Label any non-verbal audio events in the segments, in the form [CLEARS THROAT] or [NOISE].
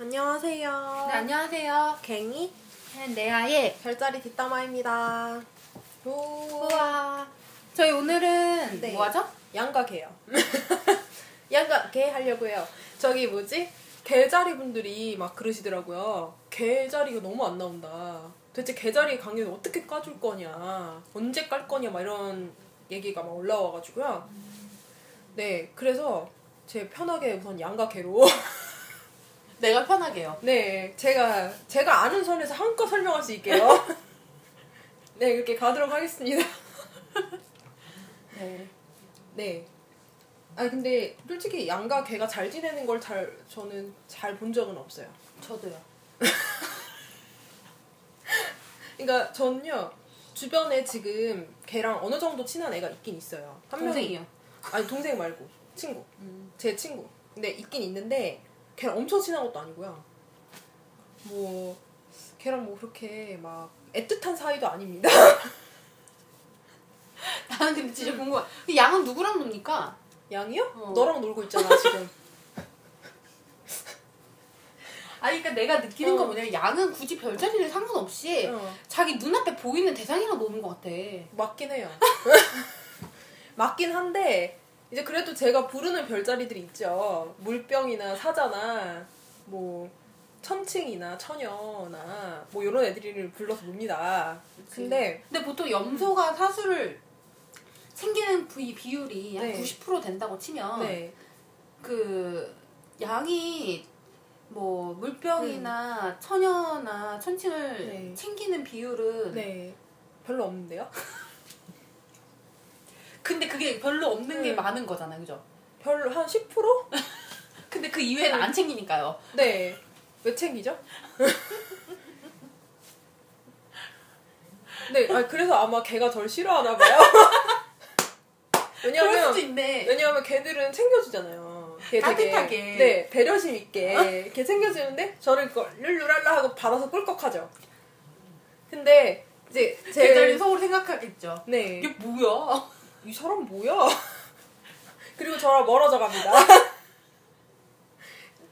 안녕하세요. 네, 안녕하세요. 갱이 네아의 별자리 뒷담화입니다. 우 우와. 저희 오늘은 네. 뭐 하죠? 양가 개요. 양가 개 하려고 해요. 저기 뭐지? 개자리 분들이 막 그러시더라고요. 개자리가 너무 안 나온다. 도대체 개자리 강연 어떻게 까줄 거냐? 언제 깔 거냐? 막 이런 얘기가 막 올라와가지고요. 네, 그래서 제 편하게 우선 양가 개로 [LAUGHS] 내가 편하게요. 네, 제가 제가 아는 선에서 한껏 설명할 수 있게요. [LAUGHS] 네, 이렇게 가도록 하겠습니다. [LAUGHS] 네. 네. 아 근데 솔직히 양과 개가 잘 지내는 걸 잘 저는 잘 본 적은 없어요. 저도요. [LAUGHS] 그러니까 저는요 주변에 지금 개랑 어느 정도 친한 애가 있긴 있어요. 한 명이- 동생이요. 아니 동생 말고 친구. 음. 제 친구. 근데 있긴 있는데 걔랑 엄청 친한 것도 아니고요. 뭐 걔랑 뭐 그렇게 막 애틋한 사이도 아닙니다. [LAUGHS] 나는 근데 진짜 궁금해. 그 양은 누구랑 놉니까? 양이요? 어. 너랑 놀고 있잖아 지금. [LAUGHS] 아니, 그러니까 내가 느끼는 어. 건 뭐냐면 양은 굳이 별자리를 상관없이 어, 자기 눈앞에 보이는 대상이랑 노는 것 같아. 맞긴 해요. [LAUGHS] 맞긴 한데 이제 그래도 제가 부르는 별자리들이 있죠. 물병이나 사자나 뭐 천칭이나 처녀나 뭐 이런 애들을 불러서 놉니다. 근데 근데 보통 염소가 사수를 생기는 비, 비율이 한 네. 90% 된다고 치면 네. 그 양이 뭐 물병이나 처녀나 천칭을 네. 챙기는 비율은 네. 별로 없는데요? 근데 그게 별로 없는 게 네. 많은 거잖아요, 그죠? 별로 한 10%? [LAUGHS] 근데 그 이외에는 안 챙기니까요. 네. 왜 챙기죠? [LAUGHS] 네, 아, 그래서 아마 걔가 절 싫어하나 봐요. [LAUGHS] 그럴 왜냐면 수도 있네. 왜냐하면 걔들은 챙겨주잖아요. 걔 되게, 따뜻하게. 네, 배려심 있게 이렇게 챙겨주는데 저를 그걸 룰루랄라 하고 받아서 꿀꺽하죠. 근데 이제 제 계절이 속으로 생각하겠죠. 네, 이게 뭐야? 이 사람 뭐야? [LAUGHS] 그리고 저랑 멀어져 갑니다. [LAUGHS]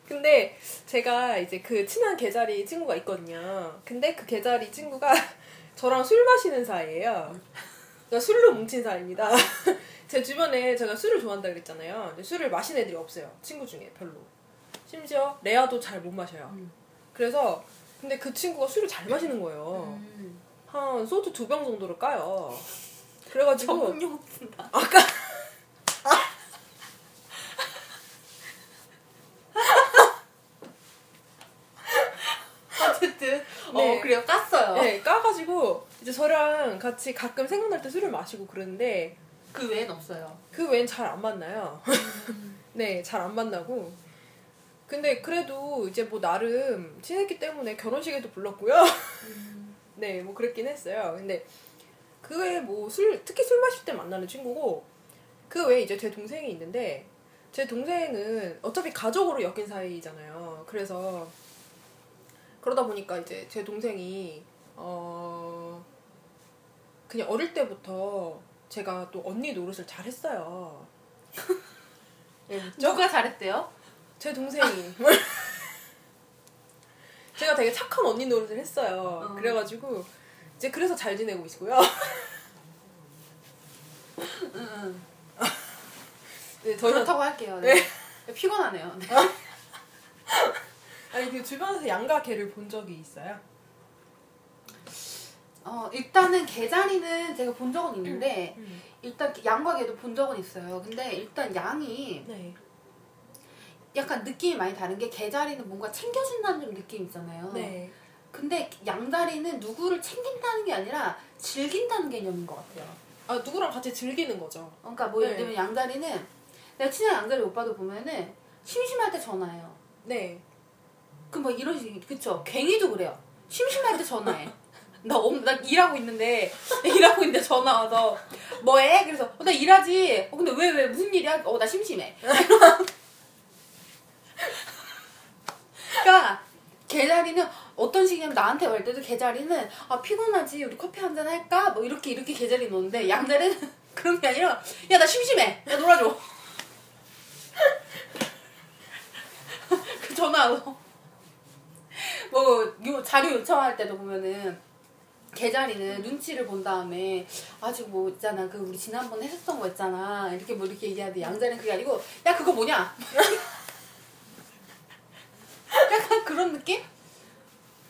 근데 제가 이제 그 친한 개자리 친구가 있거든요. 근데 그 개자리 친구가 [LAUGHS] 저랑 술 마시는 사이예요. 그러니까 술로 뭉친 사이입니다. 제 주변에 제가 술을 좋아한다 그랬잖아요. 근데 술을 마시는 애들이 없어요. 친구 중에 별로. 심지어 레아도 잘 못 마셔요. 음. 그래서 근데 그 친구가 술을 잘 마시는 거예요. 음. 한 소주 두 병 정도를 까요. 그래가지고 용어 쓴다. 어쨌든 네. 어 그래요 깠어요. 네, 까가지고 이제 저랑 같이 가끔 생각날 때 술을 마시고 그러는데 그 외엔 없어요. 그 외엔 잘 안 만나요. [LAUGHS] 네, 잘 안 만나고. 근데 그래도 이제 뭐 나름 친했기 때문에 결혼식에도 불렀고요. [LAUGHS] 네, 뭐 그랬긴 했어요. 근데 그 외에 뭐 술, 특히 술 마실 때 만나는 친구고 그 외에 이제 제 동생이 있는데 제 동생은 어차피 가족으로 엮인 사이잖아요. 그래서 그러다 보니까 이제 제 동생이 어 그냥 어릴 때부터 제가 또 언니 노릇을 잘 했어요. 네, [LAUGHS] 웃죠? 누가 잘했대요? 제 동생이. [LAUGHS] 제가 되게 착한 언니 노릇을 했어요. 어. 그래가지고 이제 그래서 잘 지내고 있고요. 응. [LAUGHS] 네, 더 그렇다고 할게요. 네. 피곤하네요. 네. [LAUGHS] 아니 그 주변에서 양가 개를 본 적이 있어요? 어 일단은 개 자리는 제가 본 적은 있는데 음. 일단 양과 개도 본 적은 있어요. 근데 일단 양이 네. 약간 느낌이 많이 다른 게 개 자리는 뭔가 챙겨준다는 좀 느낌 있잖아요. 네. 근데 양자리는 누구를 챙긴다는 게 아니라 즐긴다는 개념인 것 같아요. 아 누구랑 같이 즐기는 거죠. 그러니까 뭐 예를 네. 들면 양자리는 내가 친한 양자리 오빠도 보면은 심심할 때 전화해요. 네. 그럼 뭐 이런 식 그쵸? 갱이도 그래요. 심심할 때 전화해. [LAUGHS] 나, 엄, 나 일하고 있는데 일하고 있는데 전화 와서 뭐해? 그래서 어, 나 일하지. 어, 근데 왜 왜 무슨 일이야? 어 나 심심해. [LAUGHS] 그러니까 개자리는 어떤 식이냐면 나한테 올 때도 개자리는 아 피곤하지 우리 커피 한 잔 할까? 뭐 이렇게 이렇게 개자리 노는데 양자리는 [LAUGHS] 그런 게 아니라 야 나 심심해. 야 놀아줘. [LAUGHS] 그 전화 와서 뭐 요, 자료 요청할 때도 보면은 계자리는 눈치를 본 다음에 아직 뭐 있잖아 그 우리 지난번에 했었던 거 있잖아 이렇게 뭐 이렇게 얘기하는데 양자리는 그게 아니고 야 그거 뭐냐 [LAUGHS] 약간 그런 느낌?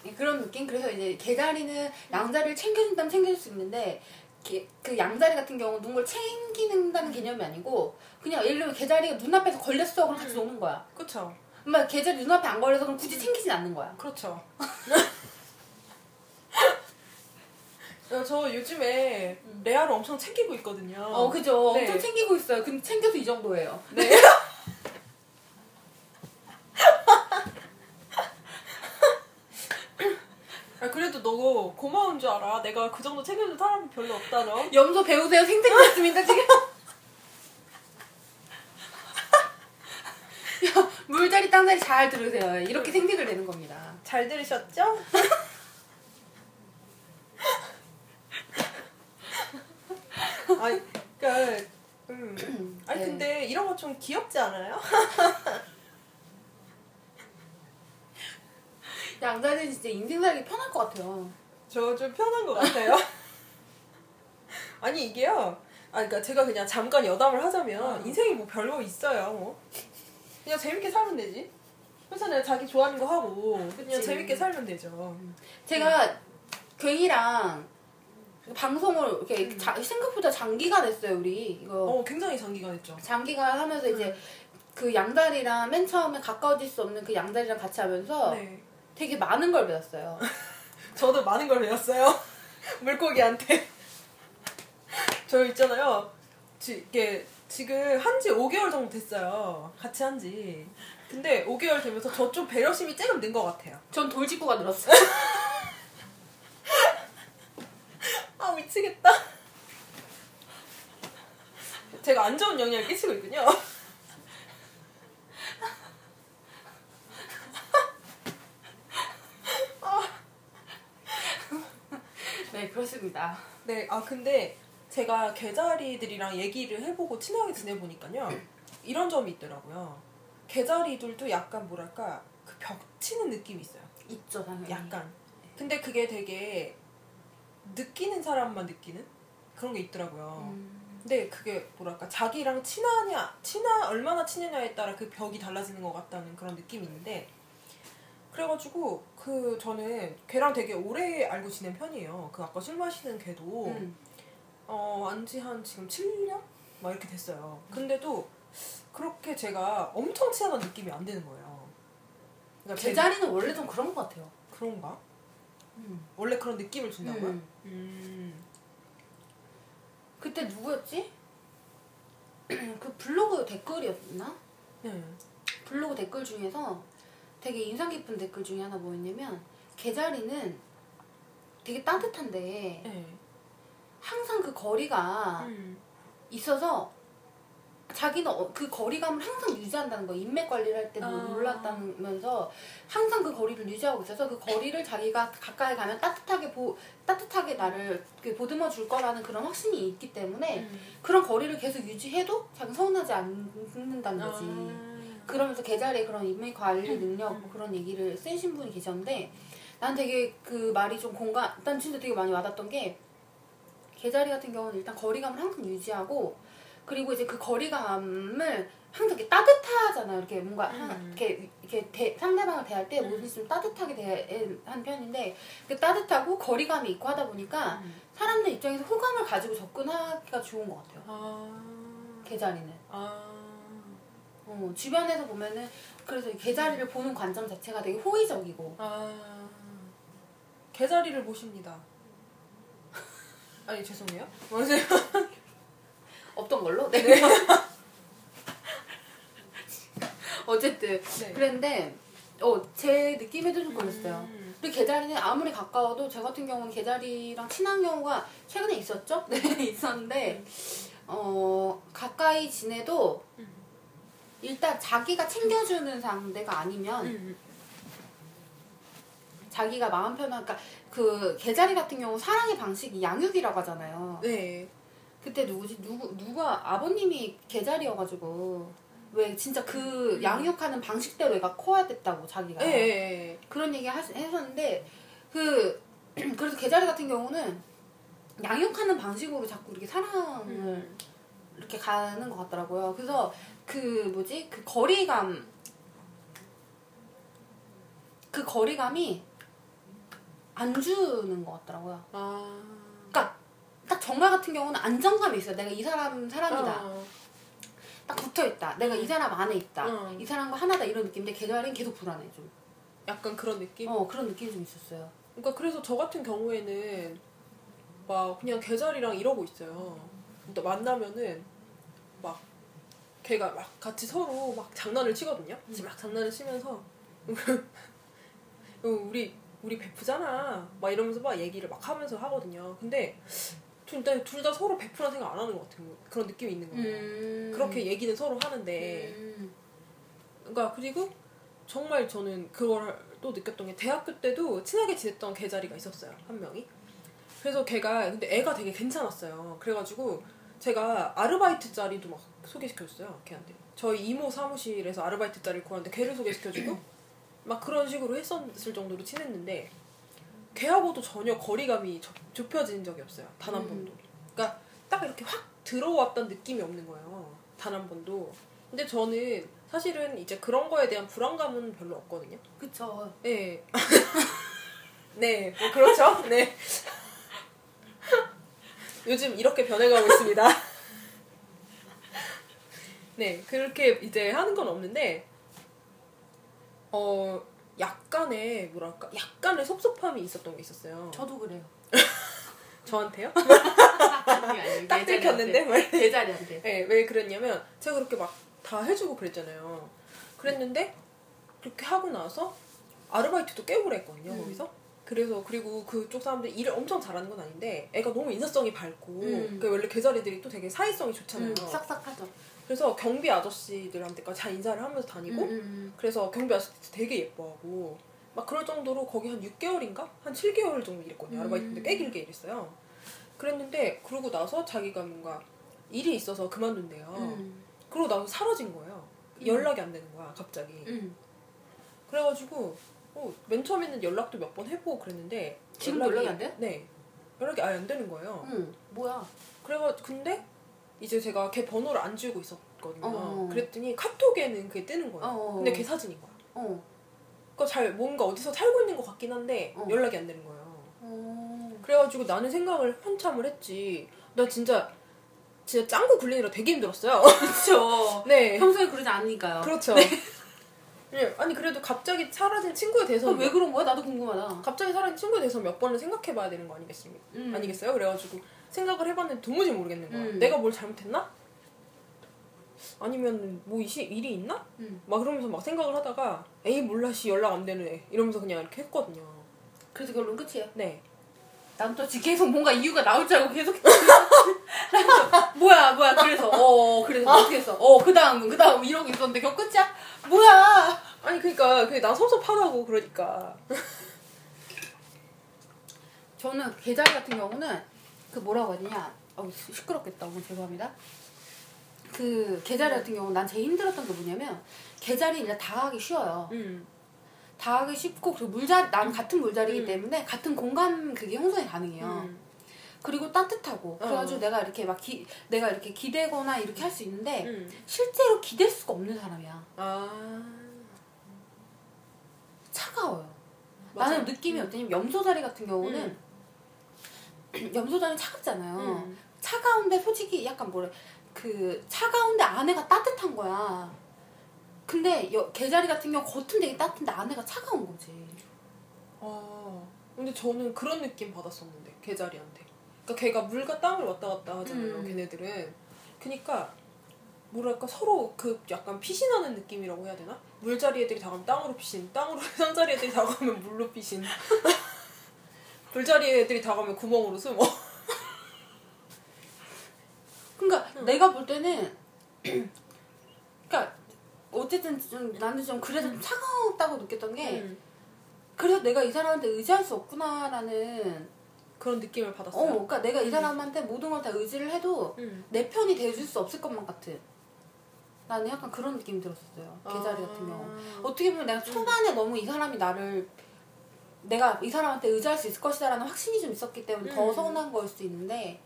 예, 그런 느낌? 그래서 이제 개자리는 양자리를 챙겨준다면 챙겨줄 수 있는데 게- 그 양자리 같은 경우는 누군가를 챙기는다는 개념이 아니고 그냥 예를 들면 개자리가 눈앞에서 걸렸어 그럼 같이 노는 거야 그쵸. 막 개자리 눈앞에 안 걸려서 그럼 굳이 챙기진 않는 거야 그렇죠. 어, [LAUGHS] 저 요즘에 레아를 엄청 챙기고 있거든요. 어 그죠 네. 엄청 챙기고 있어요 근데 챙겨도 이 정도예요 네. [LAUGHS] 아, 고마운 줄 알아. 내가 그 정도 챙겨준 사람이 별로 없다, 너. [LAUGHS] 염소 배우세요 생생했습니다 지금 야, [LAUGHS] 물자리 땅자리 잘 들으세요 이렇게 생색을 내는 겁니다 잘 들으셨죠? [LAUGHS] 아니, 그니까, 음. [CLEARS THROAT] 아니, 네. 근데 이런 거 좀 귀엽지 않아요? 양자리는 진짜 인생 살기 편할 것 같아요 저 좀 편한 것 같아요. [LAUGHS] 아니, 이게요. 아, 그니까 제가 그냥 잠깐 여담을 하자면, 인생이 뭐 별거 있어요, 뭐. 그냥 재밌게 살면 되지. 내가 자기 좋아하는 거 하고, 그냥 그치. 재밌게 살면 되죠. 제가 괜히랑 방송을 이렇게 자- 생각보다 장기간 했어요 우리 이거 어, 굉장히 장기간 했죠. 장기간 하면서 이제 그 양다리랑 맨 처음에 가까워질 수 없는 그 양다리랑 같이 하면서 네. 되게 많은 걸 배웠어요. [LAUGHS] 저도 많은 걸 배웠어요. [LAUGHS] 물고기한테. [LAUGHS] 저 있잖아요. 지, 이게 지금 한 지 5개월 정도 됐어요. 같이 한 지. 근데 5개월 되면서 저 좀 배려심이 조금 는 것 같아요. 전 돌직구가 늘었어요. [LAUGHS] 아, 미치겠다. 제가 안 좋은 영향을 끼치고 있군요. 네 그렇습니다. 네, 아 근데 제가 개자리들이랑 얘기를 해보고 친하게 지내보니까요 이런 점이 있더라고요. 개자리들도 약간 뭐랄까 그 벽치는 느낌이 있어요. 있죠 당연히. 약간. 근데 그게 되게 느끼는 사람만 느끼는 그런 게 있더라고요. 음, 근데 그게 뭐랄까 자기랑 친하냐 친하 얼마나 친느냐에 따라 그 벽이 달라지는 것 같다는 그런 느낌이 있는데 그래가지고 그 저는 걔랑 되게 오래 알고 지낸 편이에요. 그 아까 술 마시는 걔도 음. 어 안지 한 지금 7년 막 이렇게 됐어요. 근데도 그렇게 제가 엄청 친하다는 느낌이 안 드는 거예요. 그러니까 제- 제자리는 원래 좀 그런 것 같아요. 그런가? 음. 원래 그런 느낌을 준다고요? 음. 음. 그때 누구였지? [CLEARS THROAT] 그 블로그 댓글이었나? 네. 블로그 댓글 중에서 되게 인상 깊은 댓글 중에 하나 뭐였냐면 개자리는 되게 따뜻한데 네. 항상 그 거리가 음. 있어서 자기는 어- 그 거리감을 항상 유지한다는 거야. 인맥 관리를 할때 아. 몰랐다면서 항상 그 거리를 유지하고 있어서 그 거리를 자기가 가까이 가면 따뜻하게 보 따뜻하게 나를 그 보듬어 줄 거라는 그런 확신이 있기 때문에 음. 그런 거리를 계속 유지해도 자기 서운하지 않는다는 거지. 아. 그러면서 계자리의 그런 인맥 관리 음, 능력 뭐 그런 얘기를 쓰신 분이 계셨는데 난 되게 그 말이 좀 공감 난 진짜 되게 많이 와닿던 게 계자리 같은 경우는 일단 거리감을 항상 유지하고 그리고 이제 그 거리감을 항상 이렇게 따뜻하잖아요 이렇게 뭔가 음. 이렇게 이렇게 대- 상대방을 대할 때 모든 좀 따뜻하게 대한 편인데 그 따뜻하고 거리감이 있고 하다 보니까 음. 사람들 입장에서 호감을 가지고 접근하기가 좋은 것 같아요 아. 계자리는 아. 어, 주변에서 보면은 그래서 이 개자리를 보는 관점 자체가 되게 호의적이고 아. 개자리를 보십니다. 아니 죄송해요. 뭐세요? [LAUGHS] 없던 걸로 네. [LAUGHS] 어쨌든 네. 그랬는데 어, 제 느낌에도 좀 그랬어요. 음. 그리고 개자리는 아무리 가까워도 제 같은 경우는 개자리랑 친한 경우가 최근에 있었죠? 네 있었는데 어 가까이 지내도 음. 일단 자기가 챙겨주는 상대가 아니면 음. 자기가 마음 편한 그러니까 그 개자리 같은 경우 사랑의 방식이 양육이라고 하잖아요. 네. 그때 누구지 누구 누가 아버님이 개자리여가지고 왜 진짜 그 음. 양육하는 방식대로 애가 커야 됐다고 자기가 예. 그런 얘기 하, 했었는데 그 [CLEARS THROAT] 그래서 개자리 같은 경우는 양육하는 방식으로 자꾸 이렇게 사랑을 음. 이렇게 가는 것 같더라고요. 그래서 그 뭐지 그 거리감 그 거리감이 안 주는 것 같더라고요. 아. 그러니까 딱 정말 같은 경우는 안정감이 있어요. 내가 이 사람 사람이다. 어. 딱 붙어 있다. 내가 이 사람 안에 있다. 음. 이 사람과 하나다 이런 느낌인데 계절은 계속 불안해 좀. 약간 그런 느낌? 어 그런 느낌이 좀 있었어요. 그러니까 그래서 저 같은 경우에는 막 그냥 계절이랑 이러고 있어요. 근데 만나면은 막 걔가 막 같이 서로 막 장난을 치거든요. 음. 막 장난을 치면서 [LAUGHS] 우리 우리 베프잖아. 막 이러면서 막 얘기를 막 하면서 하거든요. 근데 둘다 서로 베프란 생각 안 하는 것 같은 거- 그런 느낌이 있는 거예요. 음. 그렇게 얘기는 서로 하는데 음. 그러니까 그리고 정말 저는 그걸 또 느꼈던 게 대학교 때도 친하게 지냈던 개 자리가 있었어요 한 명이 그래서 걔가 근데 애가 되게 괜찮았어요 그래가지고 제가 아르바이트 자리도 막 소개시켜줬어요 걔한테 저희 이모 사무실에서 아르바이트 자리를 구하는데 걔를 소개시켜주고 막 그런 식으로 했었을 정도로 친했는데 걔하고도 전혀 거리감이 좁- 좁혀진 적이 없어요 단한 음. 번도 그러니까 딱 이렇게 확 들어왔던 느낌이 없는 거예요 단 한 번도 근데 저는 사실은 이제 그런 거에 대한 불안감은 별로 없거든요. 그쵸. 네. [LAUGHS] 네, 뭐 그렇죠. 네. 요즘 이렇게 변해가고 있습니다. [LAUGHS] 네, 그렇게 이제 하는 건 없는데, 어, 약간의, 뭐랄까, 약간의 섭섭함이 있었던 게 있었어요. 저도 그래요. [LAUGHS] 저한테요? 아니, 아니, [LAUGHS] 딱 들켰는데? 말. 계자리한테. 네, 왜 그랬냐면 제가 그렇게 막 다 해주고 그랬잖아요. 그랬는데 그렇게 하고 나서 아르바이트도 꽤 오래 했거든요. 음. 거기서. 그래서 그리고 그쪽 사람들이 일을 엄청 잘하는 건 아닌데 애가 너무 인사성이 밝고 음. 그 원래 계자리들이 또 되게 사회성이 좋잖아요. 음, 싹싹하죠. 그래서 경비 아저씨들한테까지 다 인사를 하면서 다니고 음, 음, 그래서 경비 아저씨들 되게 예뻐하고 막 그럴 정도로 거기 한 6개월인가? 한 7개월 정도 일했거든요. 음. 아르바이트인데 꽤 길게 일했어요. 그랬는데 그러고 나서 자기가 뭔가 일이 있어서 그만둔대요. 음. 그러고 나서 사라진 거예요. 음. 연락이 안 되는 거야, 갑자기. 음. 그래가지고 어, 맨 처음에는 연락도 몇 번 해보고 그랬는데 지금 연락이 안 돼요? 네. 연락이 아예 안 되는 거예요. 음. 뭐야? 그래가 근데 이제 제가 걔 번호를 안 주고 있었거든요. 어. 그랬더니 카톡에는 그게 뜨는 거예요. 어. 근데 걔 사진인 거야. 어. 그러니까 잘 뭔가 어디서 살고 있는 것 같긴 한데 어. 연락이 안 되는 거예요. 어. 그래가지고 나는 생각을 한참을 했지. 나 진짜 진짜 짱구 굴리느라 되게 힘들었어요. [LAUGHS] 그렇죠. 네. 평소에 그러지 않으니까요. 그렇죠. 네. 아니 그래도 갑자기 사라진 친구에 대해서 왜 그런 거야? 나도 궁금하다. 갑자기 사라진 친구에 대해서 몇 번을 생각해봐야 되는 거 아니겠습니까? 음. 아니겠어요? 그래가지고 생각을 해봤는데 도무지 모르겠는 거야. 음. 내가 뭘 잘못했나? 아니면 뭐 이시 일이 있나? 음. 막 그러면서 막 생각을 하다가 에이 몰라 씨 연락 안애 이러면서 그냥 이렇게 했거든요. 그래서 결론 끝이에요. 네. 난 또 계속 뭔가 이유가 나올 줄 알고 계속 그래서 [LAUGHS] 뭐야 뭐야 그래서 어 그래서 어떻게 했어? 어그 다음은 그 다음 이러고 있었는데 그거 끝이야? 뭐야? 아니 그러니까 그게 나 섭섭하다고 그러니까. [LAUGHS] 저는 계자리 같은 경우는 그 뭐라고 해야 되냐? 어 시끄럽겠다. 오늘 죄송합니다. 그 계자리 같은 경우는 난 제일 힘들었던 게 뭐냐면 계자리 일단 다가가기 쉬워요. 음. 다가가기 쉽고 그리고 물자리 난 같은 물자리이기 음. 때문에 같은 공간 그게 형성이 가능해요 음. 그리고 따뜻하고 그래가지고 어. 내가 이렇게 막 기, 내가 이렇게 기대거나 이렇게 할 수 있는데 음. 실제로 기댈 수가 없는 사람이야. 아. 차가워요. 맞아. 나는 느낌이 음. 어떠냐면 염소다리 같은 경우는 [CLEARS THROAT] 염소다리 차갑잖아요. 음. 차가운데 솔직히 약간 뭐래 그 차가운데 안에가 따뜻한 거야. 근데 여, 개자리 같은 경우 겉은 되게 따뜻한데 안에가 차가운 거지. 아. 근데 저는 그런 느낌 받았었는데 개자리한테. 그러니까 걔가 물과 땅을 왔다 갔다 하잖아요. 음. 걔네들은. 그니까 뭐랄까 서로 그 약간 피신하는 느낌이라고 해야 되나? 물자리 애들이 다가면 땅으로 피신, 땅으로 [LAUGHS] 산자리 애들이 다가면 물로 피신. [LAUGHS] 물자리 애들이 다가면 구멍으로 숨어. 그러니까 음. 내가 볼 때는 [CLEARS THROAT] 그러니까 어쨌든 좀 나는 좀 그래도 좀 차가웠다고 느꼈던 게 음. 그래서 내가 이 사람한테 의지할 수 없구나라는 그런 느낌을 어, 받았어요. 그러니까 내가 이 음. 사람한테 모든 걸 다 의지를 해도 음. 내 편이 돼줄 수 없을 것만 같은. 나는 약간 그런 느낌이 들었었어요. 개자리 아. 같은 경우. 어떻게 보면 내가 초반에 너무 이 사람이 나를 내가 이 사람한테 의지할 수 있을 것이다라는 확신이 좀 있었기 때문에 더 음. 서운한 거일 수 있는데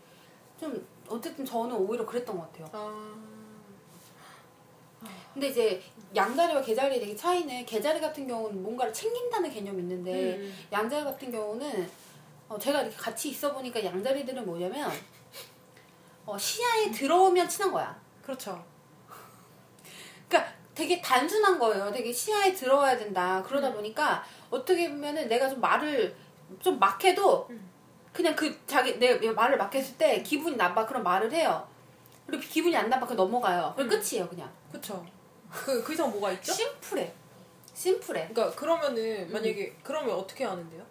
좀 어쨌든 저는 오히려 그랬던 것 같아요. 아. 근데 이제 양자리와 개자리의 되게 차이는 개자리 같은 경우는 뭔가를 챙긴다는 개념이 있는데 음. 양자리 같은 경우는 어, 제가 이렇게 같이 있어 보니까 양자리들은 뭐냐면 어, 시야에 들어오면 친한 거야. 그렇죠. 그러니까 되게 단순한 거예요. 되게 시야에 들어와야 된다. 그러다 음. 보니까 어떻게 보면은 내가 좀 말을 좀 막해도 음. 그냥 그 자기 내 말을 막했을 때 기분이 나빠 그런 말을 해요. 그리고 기분이 안 나빠 그 넘어가요. 그럼 음. 끝이에요 그냥. 그쵸. 그, 그 이상 뭐가 있죠? 심플해. 심플해. 그러니까 그러면은 만약에 그러면 어떻게 하는데요?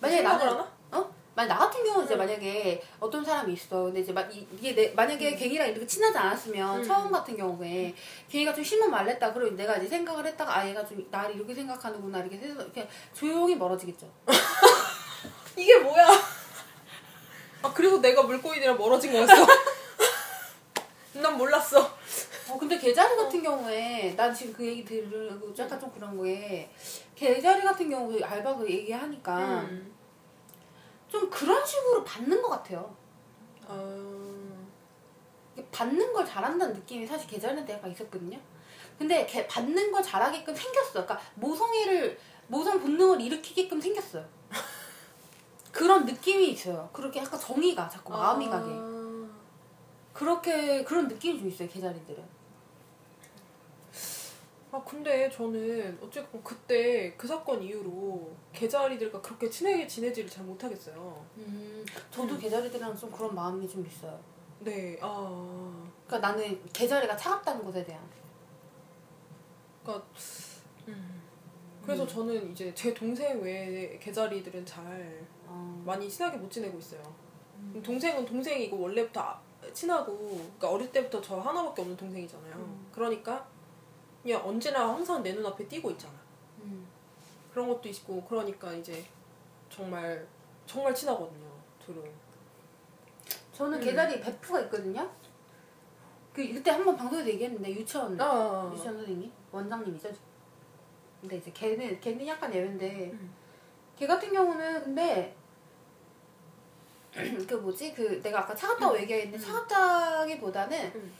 만약에 나는 하나? 어? 만약 나 같은 경우는 이제 응. 만약에 어떤 사람이 있어. 근데 이제 마, 이, 이게 내, 만약에 응. 갱이랑 이렇게 친하지 않았으면 응. 처음 같은 경우에 갱이가 좀 심한 말을 했다. 그러면 내가 이제 생각을 했다가 아 얘가 좀 나를 이렇게 생각하는구나 이렇게 해서 이렇게 조용히 멀어지겠죠. [LAUGHS] 이게 뭐야? 아 그리고 내가 물고기들이랑 멀어진 거였어. [LAUGHS] 난 몰랐어. 어 근데 개자리 같은 경우에 난 지금 그 얘기 들으고 약간 좀 그런 게 개자리 같은 경우 알바 그 얘기하니까 음. 좀 그런 식으로 받는 것 같아요. 아, 이게 받는 걸 잘한다는 느낌이 사실 계절한테 약간 있었거든요. 근데 걔 받는 걸 잘하게끔 생겼어. 그러니까 모성애를 모성 본능을 일으키게끔 생겼어요. [LAUGHS] 그런 느낌이 있어요. 그렇게 약간 정의가 자꾸 마음이 아. 가게. 그렇게 그런 느낌이 좀 있어요. 계자리들은. 아 근데 저는 어쨌건 그때 그 사건 이후로 개자리들과 그렇게 친하게 지내지를 잘 못하겠어요. 음, 저도 음. 계자리들이랑 좀 그런 마음이 좀 있어요. 네, 아, 그러니까 나는 계자리가 차갑다는 것에 대한. 그러니까 음. 그래서 음. 저는 이제 제 동생 외에 개자리들은 잘 어, 많이 친하게 못 지내고 있어요. 음. 동생은 동생이고 원래부터 아- 친하고 그러니까 어릴 때부터 저 하나밖에 없는 동생이잖아요. 음. 그러니까 그냥 언제나 항상 내 눈앞에 띄고 있잖아. 음. 그런 것도 있고 그러니까 이제 정말 정말 친하거든요. 둘은. 저는 음. 계자리 베프가 있거든요. 그 그때 한번 방송에서 얘기했는데 유치원 아, 유치원 선생님 원장님이죠. 근데 이제 걔는 걔는 약간 예외인데 음. 걔 같은 경우는 근데 그 뭐지 그 내가 아까 차갑다고 얘기했는데 음. 차갑다기보다는 음.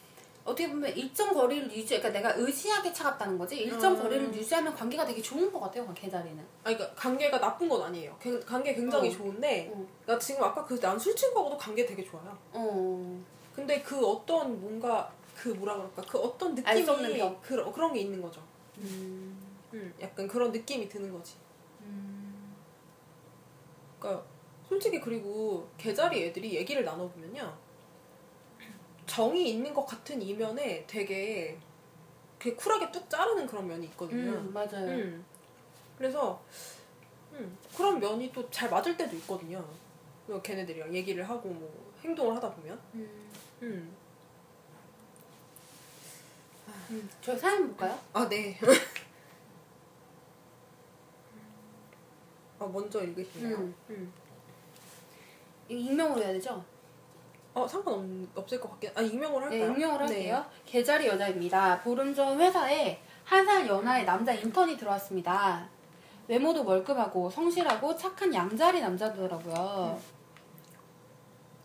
어떻게 보면 일정 거리를 유지 그러니까 내가 의지하게 차갑다는 거지 일정 음. 거리를 유지하면 관계가 되게 좋은 것 같아요 그 계자리는. 아니 그러니까 관계가 나쁜 건 아니에요. 개- 관계 굉장히 어. 좋은데 어. 나 지금 아까 그 난 술 친구하고도 관계 되게 좋아요. 어. 근데 그 어떤 뭔가 그 뭐라 그럴까 그 어떤 느낌이 벽. 그런 그런 게 있는 거죠. 음. 음, 약간 그런 느낌이 드는 거지. 음. 그러니까 솔직히 그리고 개자리 애들이 얘기를 나눠보면요 정이 있는 것 같은 이면에 되게 그 쿨하게 뚝 자르는 그런 면이 있거든요. 음, 맞아요. 음. 그래서 음, 그런 면이 또 잘 맞을 때도 있거든요. 뭐 걔네들이랑 얘기를 하고 뭐 행동을 하다 보면. 음. 음. 음. 저 사연 볼까요? 아 네. [LAUGHS] 아 먼저 읽으시네요. 음. 음. 익명으로 해야 되죠? 어 상관 없을 것 같긴. 아 익명으로 네, 할까요? 익명으로 할게요. 계자리 여자입니다. 보름 전 회사에 한 살 연하의 남자 인턴이 들어왔습니다. 외모도 멀끔하고 성실하고 착한 양자리 남자더라고요.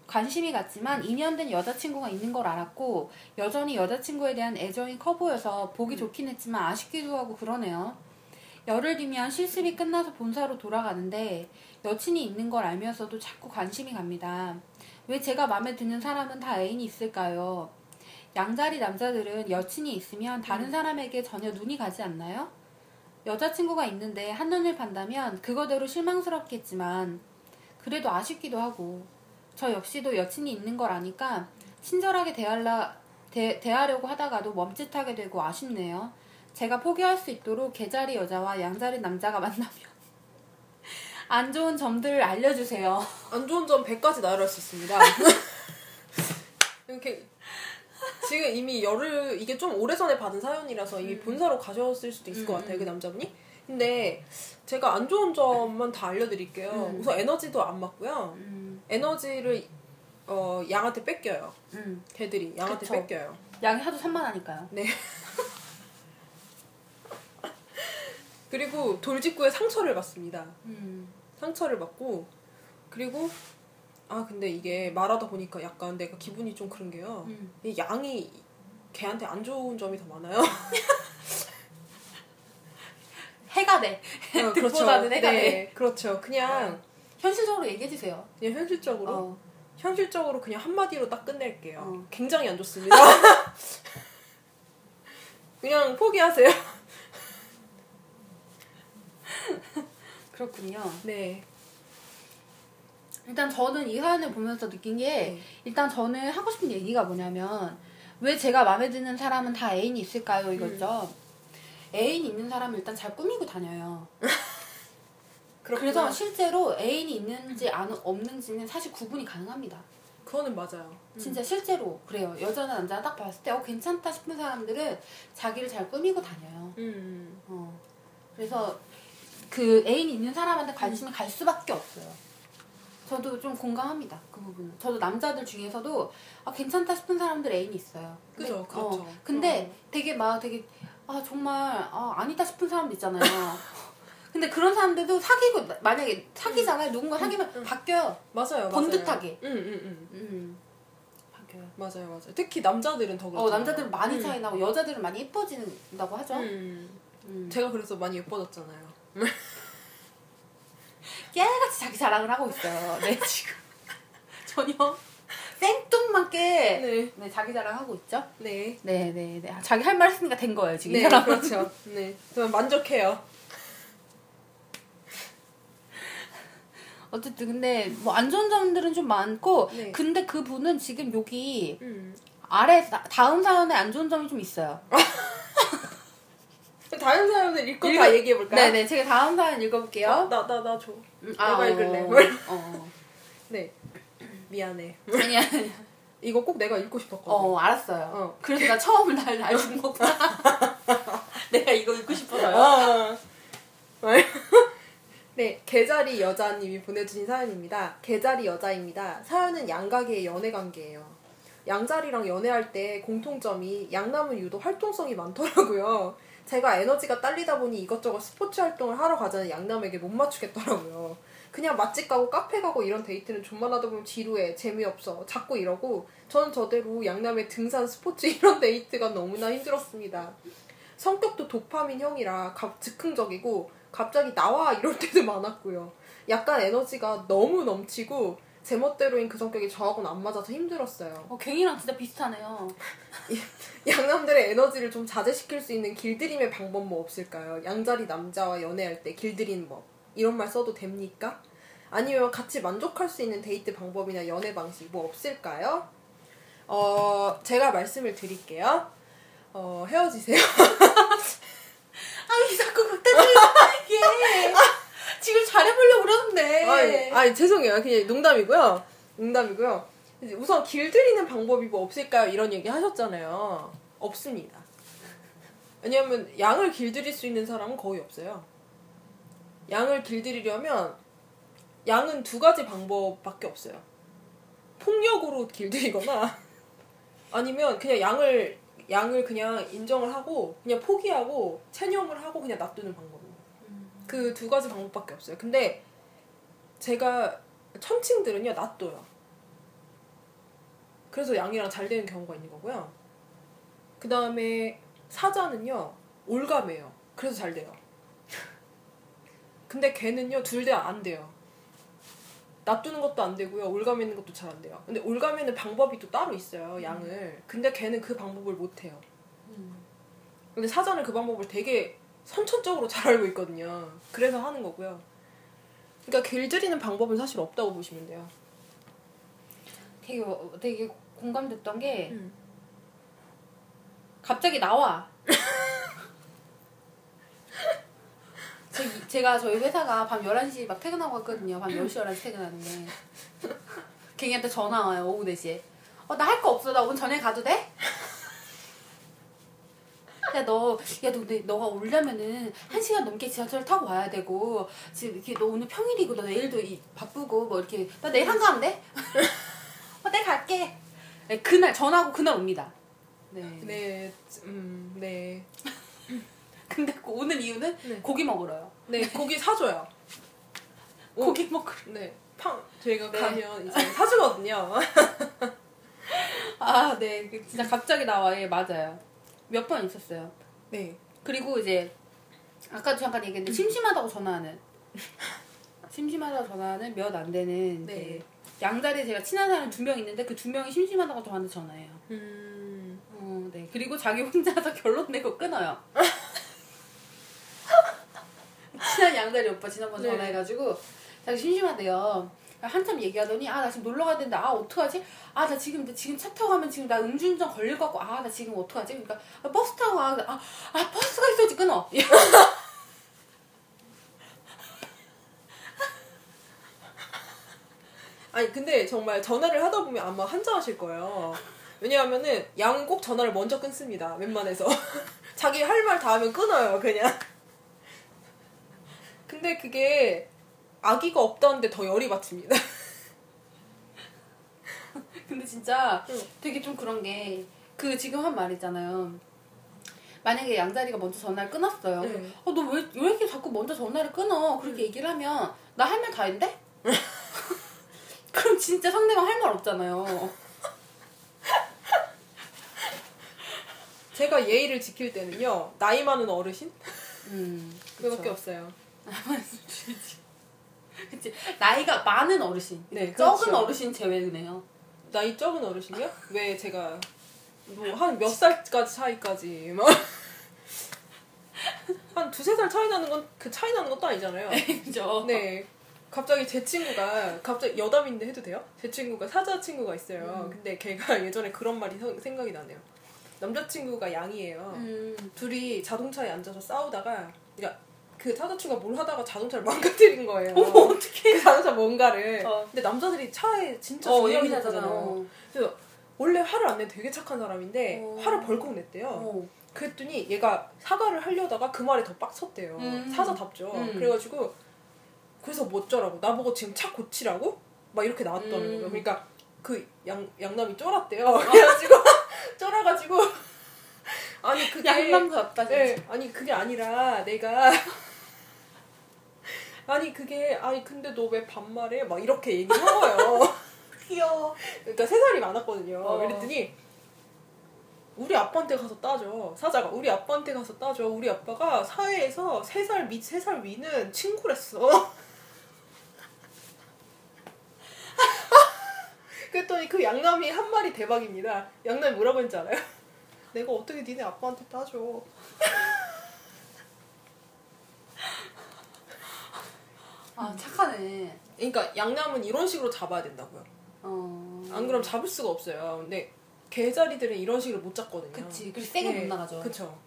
관심이 갔지만 2년 된 여자친구가 있는 걸 알았고 여전히 여자친구에 대한 애정이 커 보여서 보기 좋긴 했지만 아쉽기도 하고 그러네요. 열흘 뒤면 실습이 끝나서 본사로 돌아가는데 여친이 있는 걸 알면서도 자꾸 관심이 갑니다. 왜 제가 마음에 드는 사람은 다 애인이 있을까요? 양자리 남자들은 여친이 있으면 다른 사람에게 전혀 눈이 가지 않나요? 여자친구가 있는데 한눈을 판다면 그거대로 실망스럽겠지만 그래도 아쉽기도 하고 저 역시도 여친이 있는 걸 아니까 친절하게 대하려, 대, 대하려고 하다가도 멈칫하게 되고 아쉽네요. 제가 포기할 수 있도록 개자리 여자와 양자리 남자가 [LAUGHS] 만나면 안 좋은 점들 알려주세요. 안 좋은 점 100가지 나열할 수 있습니다. [LAUGHS] 이렇게 지금 이미 열흘 이게 좀 오래전에 받은 사연이라서 이미 본사로 가셨을 수도 있을 것 음, 같아요 음. 그 남자분이. 근데 제가 안 좋은 점만 다 알려드릴게요. 음. 우선 에너지도 안 맞고요. 음, 에너지를 어, 양한테 뺏겨요. 음, 걔들이 양한테 그쵸. 뺏겨요. 양이 하도 산만하니까요. 네. [LAUGHS] 그리고 돌직구에 상처를 받습니다. 음. 상처를 받고 그리고 아 근데 이게 말하다 보니까 약간 내가 기분이 좀 그런 게요. 음. 이 양이 걔한테 안 좋은 점이 더 많아요. [LAUGHS] 해가 돼. 어, [LAUGHS] 득보다는 해가 네, 그렇죠. 그냥 현실적으로 얘기해 주세요. 그냥 현실적으로 어. 현실적으로 그냥 한마디로 딱 끝낼게요. 어. 굉장히 안 좋습니다. [LAUGHS] 그냥 포기하세요. 그렇군요. 네. 일단 저는 이 사연을 보면서 느낀 게 네. 일단 저는 하고 싶은 얘기가 뭐냐면 왜 제가 마음에 드는 사람은 다 애인이 있을까요 이거죠. 애인이 있는 사람은 일단 잘 꾸미고 다녀요. [LAUGHS] 그래서 실제로 애인이 있는지 안, 없는지는 사실 구분이 가능합니다. 그거는 맞아요. 진짜 실제로 그래요. 여자나 남자나 딱 봤을 때 어, 괜찮다 싶은 사람들은 자기를 잘 꾸미고 다녀요. 음. 어. 그래서 그 애인이 있는 사람한테 관심이 갈 수밖에 없어요. 저도 좀 공감합니다. 그 부분은. 저도 남자들 중에서도 아, 괜찮다 싶은 사람들 애인이 있어요. 근데, 그죠, 그렇죠. 어, 근데 되게 막 되게 아 정말 아, 아니다 싶은 사람도 있잖아요. [LAUGHS] 근데 그런 사람들도 사귀고 만약에 사귀잖아요. 누군가 사귀면 응. 바뀌어요. 맞아요. 번듯하게. 맞아요. 응, 응, 응. 음. 바뀌어요. 맞아요, 맞아요. 특히 남자들은 더 그렇죠. 어, 남자들은 많이 음. 차이 나고 여자들은 많이 예뻐진다고 하죠. 음. 음. 제가 그래서 많이 예뻐졌잖아요. [LAUGHS] 깨알같이 자기 자랑을 하고 있어요. 네, 지금. [LAUGHS] 전혀 생뚱맞게 네. 네, 자기 자랑하고 있죠. 네. 네, 네, 네. 자기 할 말 했으니까 된 거예요, 지금. 이 네, 사람은. 그렇죠. 네. 저는 만족해요. 어쨌든 근데 뭐 안 좋은 점들은 좀 많고 네. 근데 그 분은 지금 여기 음. 아래 다- 다음 사연에 안 좋은 점이 좀 있어요. [LAUGHS] 다른 사연을 읽고 읽어- 다 얘기해볼까요? 네, 네. 제가 다음 사연 읽어볼게요. 어? 나, 나, 나 줘. 음, 내가 읽을래. 어, 뭘. 어. [LAUGHS] 네. 미안해. 아니, 아니. [LAUGHS] 이거 꼭 내가 읽고 싶었거든. 어, 알았어요. 어. 그래서 나 처음 날 알준 거구나. [LAUGHS] 내가 이거 읽고 싶어서요. 아. 네, 개자리 여자님이 보내주신 사연입니다. 개자리 여자입니다. 사연은 양가계의 연애 관계예요. 양자리랑 연애할 때 공통점이 양남은 유독 활동성이 많더라고요. 제가 에너지가 딸리다 보니 이것저것 스포츠 활동을 하러 가자는 양남에게 못 맞추겠더라고요. 그냥 맛집 가고 카페 가고 이런 데이트는 좀만 하다 보면 지루해, 재미없어, 자꾸 이러고 저는 저대로 양남의 등산, 스포츠 이런 데이트가 너무나 힘들었습니다. 성격도 도파민형이라 갑- 즉흥적이고 갑자기 나와 이럴 때도 많았고요. 약간 에너지가 너무 넘치고 제멋대로인 그 성격이 저하고는 안 맞아서 힘들었어요. 어, 갱이랑 진짜 비슷하네요. 양남들의 에너지를 좀 자제시킬 수 있는 길들임의 방법 뭐 없을까요? 양자리 남자와 연애할 때 길들이는 법 이런 말 써도 됩니까? 아니면 같이 만족할 수 있는 데이트 방법이나 연애 방식 뭐 없을까요? 어 제가 말씀을 드릴게요. 어 헤어지세요. [LAUGHS] 아니, 자꾸 그때 이게 지금 잘해보려고 그러는데. 아니, 아니, 죄송해요. 그냥 농담이고요. 농담이고요. 우선 길들이는 방법이 뭐 없을까요? 이런 얘기 하셨잖아요. 없습니다. 왜냐면 양을 길들일 수 있는 사람은 거의 없어요. 양을 길들이려면 양은 두 가지 방법밖에 없어요. 폭력으로 길들이거나 [LAUGHS] 아니면 그냥 양을 양을 그냥 인정을 하고 그냥 포기하고 체념을 하고 그냥 놔두는 방법입니다. 그두 가지 방법밖에 없어요. 근데 제가 천칭들은요 놔둬요. 그래서 양이랑 잘 되는 경우가 있는 거고요. 그 다음에 사자는요 올가매요. 그래서 잘 돼요. 근데 걔는요 둘 다 안 돼요. 놔두는 것도 안 되고요. 올가매는 것도 잘 안 돼요. 근데 올가매는 방법이 또 따로 있어요. 양을. 근데 걔는 그 방법을 못 해요. 음. 근데 사자는 그 방법을 되게 선천적으로 잘 알고 있거든요. 그래서 하는 거고요. 그러니까 길들이는 방법은 사실 없다고 보시면 돼요. 되게, 어, 되게 공감됐던 게 음. 갑자기 나와. [LAUGHS] 제, 제가 저희 회사가 밤 11시 막 퇴근하고 갔거든요. 밤 10시, 11시 퇴근하는데. [LAUGHS] 걔한테 전화 와요, 오후 4시에. 어, 나 할 거 없어. 나 오늘 저녁에 가도 돼? 야, 너, 야, 너, 근데 너가 오려면은 한 시간 넘게 지하철 타고 와야 되고, 지금 이렇게 너 오늘 평일이고, 너 내일도 이, 바쁘고, 뭐 이렇게, 나 내일 한가한데? [LAUGHS] 어, 내일 갈게. 네, 그날, 전화하고 그날 옵니다. 네. 네, 음, 네. [LAUGHS] 근데 그 오는 이유는 네. 고기 먹으러요. 네, 고기 사줘요. [LAUGHS] 오. 고기 먹으러. 네, 팡 저희가 네. 가면 이제 사주거든요. 아, 네. 그 진짜 갑자기 나와. 예, 맞아요. 몇 번 있었어요. 네, 그리고 이제 아까도 잠깐 얘기했는데 심심하다고 전화하는 [LAUGHS] 심심하다고 전화하는 몇 안 되는 네. 이제 양다리에 제가 친한 사람 두 명 있는데 그 두 명이 심심하다고 저한테 전화해요. 음, 어, 네. 그리고 자기 혼자서 [LAUGHS] 결론 내고 끊어요. [LAUGHS] 친한 양다리 오빠 지난번 네. 전화해가지고 자기 심심하대요. 한참 얘기하더니 아 나 지금 놀러 가야 되는데 아 어떡하지? 아 나 지금 나 지금 차 타고 가면 지금 나 음주운전 걸릴 것 같고 아 나 지금 어떡하지? 그러니까 아, 버스 타고 가. 아, 아 버스가 있어야지 끊어. [LAUGHS] 아니 근데 정말 전화를 하다 보면 아마 한자하실 거예요. 왜냐하면은 양은 꼭 전화를 먼저 끊습니다. 웬만해서 [LAUGHS] 자기 할 말 다 하면 끊어요 그냥. 근데 그게 아기가 없다는데 더 열이 받칩니다. [LAUGHS] 근데 진짜 응. 되게 좀 그런 게 그 지금 한말 있잖아요. 만약에 양다리가 먼저 전화를 끊었어요. 네. 어, 너 왜 왜 이렇게 자꾸 먼저 전화를 끊어? 그렇게 얘기를 하면 나 할 말 다 했는데? [LAUGHS] [LAUGHS] 그럼 진짜 상대방 할 말 없잖아요. 제가 예의를 지킬 때는요 나이 많은 어르신 음, 그거밖에 없어요. [LAUGHS] 그치. 나이가 많은 어르신. 네, 적은 그렇죠. 어르신 제외네요. 나이 적은 어르신이요? 왜 제가 뭐 한 몇 살까지 차이까지 막 [LAUGHS] 한 두세 살 차이 나는 건 그 차이 나는 것도 아니잖아요. 그죠? 네. 갑자기 제 친구가 갑자기 여담인데 해도 돼요? 제 친구가 사자 친구가 있어요. 근데 걔가 [LAUGHS] 예전에 그런 말이 서- 생각이 나네요. 남자친구가 양이에요. 음, 둘이 자동차에 앉아서 싸우다가 그러니까 그 사자 친구가 뭘 하다가 자동차를 [LAUGHS] 망가뜨린 거예요. 어떻게? 그 자동차 뭔가를. 어. 근데 남자들이 차에 진짜 어, 예민하잖아. 생각하잖아요. 그래서 원래 화를 안 내는 되게 착한 사람인데 어. 화를 벌컥 냈대요. 어. 그랬더니 얘가 사과를 하려다가 그 말에 더 빡쳤대요. 음. 사자답죠. 음. 그래가지고 그래서 뭐 어쩌라고 나보고 지금 차 고치라고 막 이렇게 나왔다는 음. 거예요. 그러니까 그 양 양남이 쫄았대요. [LAUGHS] 그래가지고 쫄아가지고 [LAUGHS] 아니 그게 양남도 없다. 네, 아니 그게 아니라 내가 아니 그게 아니 근데 너 왜 반말해? 막 이렇게 얘기한 거예요. [LAUGHS] 귀여워. 그러니까 세 살이 많았거든요. 어. 그랬더니 우리 아빠한테 가서 따져. 사자가 우리 아빠한테 가서 따져. 우리 아빠가 사회에서 세 살 밑, 세 살 위는 친구랬어. [LAUGHS] 그랬더니 그 양남이 한 말이 대박입니다. 양남이 뭐라고 했는지 알아요? [LAUGHS] 내가 어떻게 니네 아빠한테 따져. 아 착하네. 그러니까 양남은 이런 식으로 잡아야 된다고요. 어. 안 그럼 잡을 수가 없어요. 근데 개자리들은 이런 식으로 못 잡거든요. 그치. 그리고 세게 못 나가죠. 그쵸.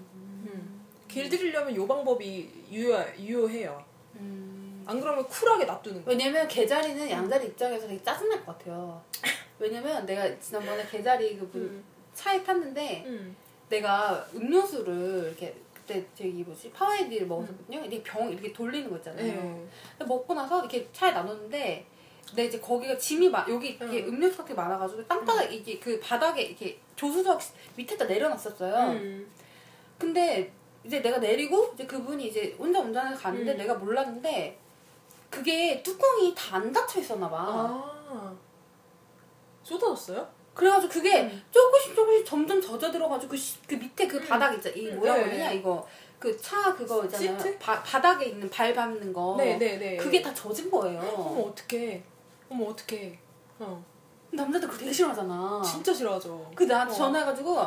음. 길들이려면 요 방법이 유효, 유효해요. 음. 안 그러면 쿨하게 놔두는 거. 왜냐면 개자리는 양자리 입장에서 되게 짜증날 것 같아요. [LAUGHS] 왜냐면 내가 지난번에 개자리 그 분- 음. 차에 탔는데 음. 내가 음료수를 이렇게 그때 저기 뭐지 파워에디를 먹었거든요. 이렇게 병 이렇게 돌리는 거 있잖아요. 네. 근데 먹고 나서 이렇게 차에 놔뒀는데 근데 이제 거기가 짐이 막 여기 이렇게 응. 음료수 같은 게 많아가지고 땅바닥 이게 그 바닥에 이렇게 조수석 밑에다 내려놨었어요. 음. 근데 이제 내가 내리고 이제 그분이 이제 혼자 운전해서 가는데 음. 내가 몰랐는데 그게 뚜껑이 다 안 닫혀 있었나 봐. 아. 쏟아졌어요? 그래가지고 그게 음. 조금씩 조금씩 점점 젖어 들어가지고 그, 시- 그 밑에 그 음. 바닥 있잖아. 이 음, 뭐라 네. 그러냐 이거 그 차 그거 있잖아요. 시트? 바, 바닥에 있는 발 밟는 거. 네네네. 그게 다 젖은 거예요. 어머, 어떡해. 어머, 어떡해. 어. 남자들 그거 되게 싫어하잖아. 진짜 싫어하죠. 그 나한테 어. 전화해가지고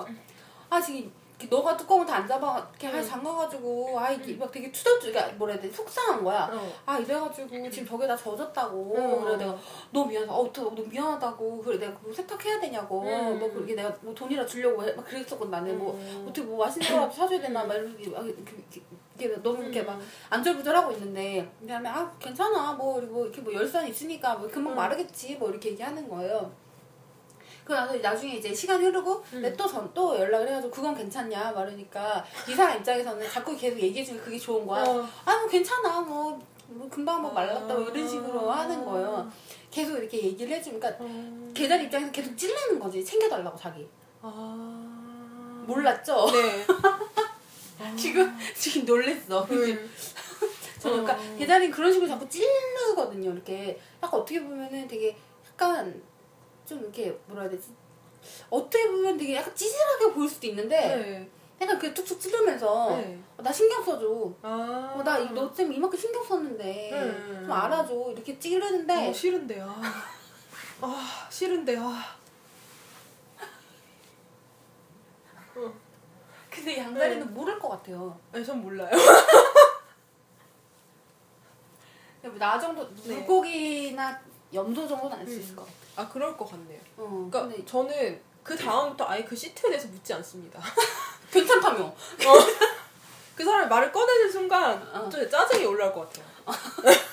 아 지금 너가 뚜껑을 다 안 잡아 이렇게 할 응. 잠가가지고 아 이게 막 되게 투덜투 그러니까 뭐라 해야 돼 속상한 거야. 어. 아 이래가지고 지금 저게 다 젖었다고 응. 그래 내가 너무 미안하다 어 또, 너무 미안하다고 그래 내가 그거 세탁해야 되냐고 응. 뭐 그렇게 내가 뭐 돈이라 주려고 해. 막 그랬었거든 나는 뭐 음. 어떻게 뭐 맛있는 거라도 사줘야 되나 막 이렇게 막 이렇게, 너무 이렇게 막 안절부절하고 있는데 그다음에 아 괜찮아 뭐 그리고 이렇게 뭐 열선 있으니까 뭐 금방 응. 마르겠지 뭐 이렇게 얘기하는 거예요. 그 나서 나중에 이제 시간 흐르고 응. 내또전또 연락을 해가지고 그건 괜찮냐 말하니까 이 사람 입장에서는 자꾸 계속 얘기해주면 그게 좋은 거야. 어. 아뭐 괜찮아 뭐, 뭐 금방 뭐 말랐다 뭐 이런 식으로 하는 거예요. 계속 이렇게 얘기를 해주니까 어. 계절 입장에서 계속 찔르는 거지 챙겨달라고 자기. 아. 몰랐죠? 네. [LAUGHS] 지금 지금 놀랬어. 음. [LAUGHS] 저는 그러니까 어. 계단이 그런 식으로 자꾸 찌르거든요. 이렇게 약간 어떻게 보면은 되게 약간 좀 이렇게 뭐라 해야 되지? 어떻게 보면 되게 약간 찌질하게 보일 수도 있는데 네. 약간 그 툭툭 찌르면서 네. 어, 나 신경 써줘. 아. 어, 나너 때문에 이만큼 신경 썼는데 음. 좀 알아줘. 이렇게 찌르는데 어, 싫은데 아. 아 싫은데 아. 근데 양다리는 네. 모를 것 같아요. 아니 전 몰라요. [LAUGHS] 나 정도 네. 물고기나 염소 정도는 알수 음. 있을 것 같아. 아 그럴 것 같네요. 어, 그러니까 근데 저는 그 다음부터 아예 그 시트에 대해서 묻지 않습니다. [LAUGHS] 괜찮다며. 그 사람이 말을 꺼내는 순간 어. 좀 짜증이 올라올 것 같아요. [LAUGHS]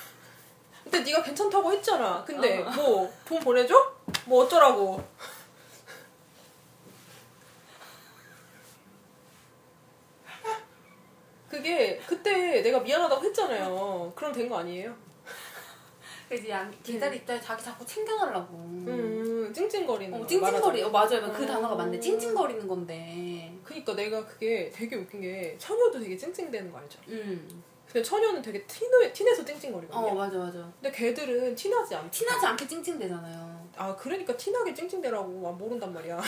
근데 네가 괜찮다고 했잖아. 근데 어. 뭐돈 보내줘? 뭐 어쩌라고? [LAUGHS] 그게 그때 내가 미안하다고 했잖아요. 그럼 된 거 아니에요? 그래서 양 개다리 입장에 자기 자꾸 챙겨달라고. 음, 찡찡거리는 어, 거. 찡찡거리. 어. 맞아요. 그 어. 단어가 맞네. 찡찡거리는 건데. 그니까 내가 그게 되게 웃긴 게 처녀도 되게 찡찡대는 거 알죠? 음. 근데 처녀는 되게 티내, 티내서 찡찡거리거든요. 어, 맞아, 맞아. 근데 걔들은 티나지 않고. 티나지 않게 찡찡대잖아요. 아 그러니까 티나게 찡찡대라고 아, 모른단 말이야.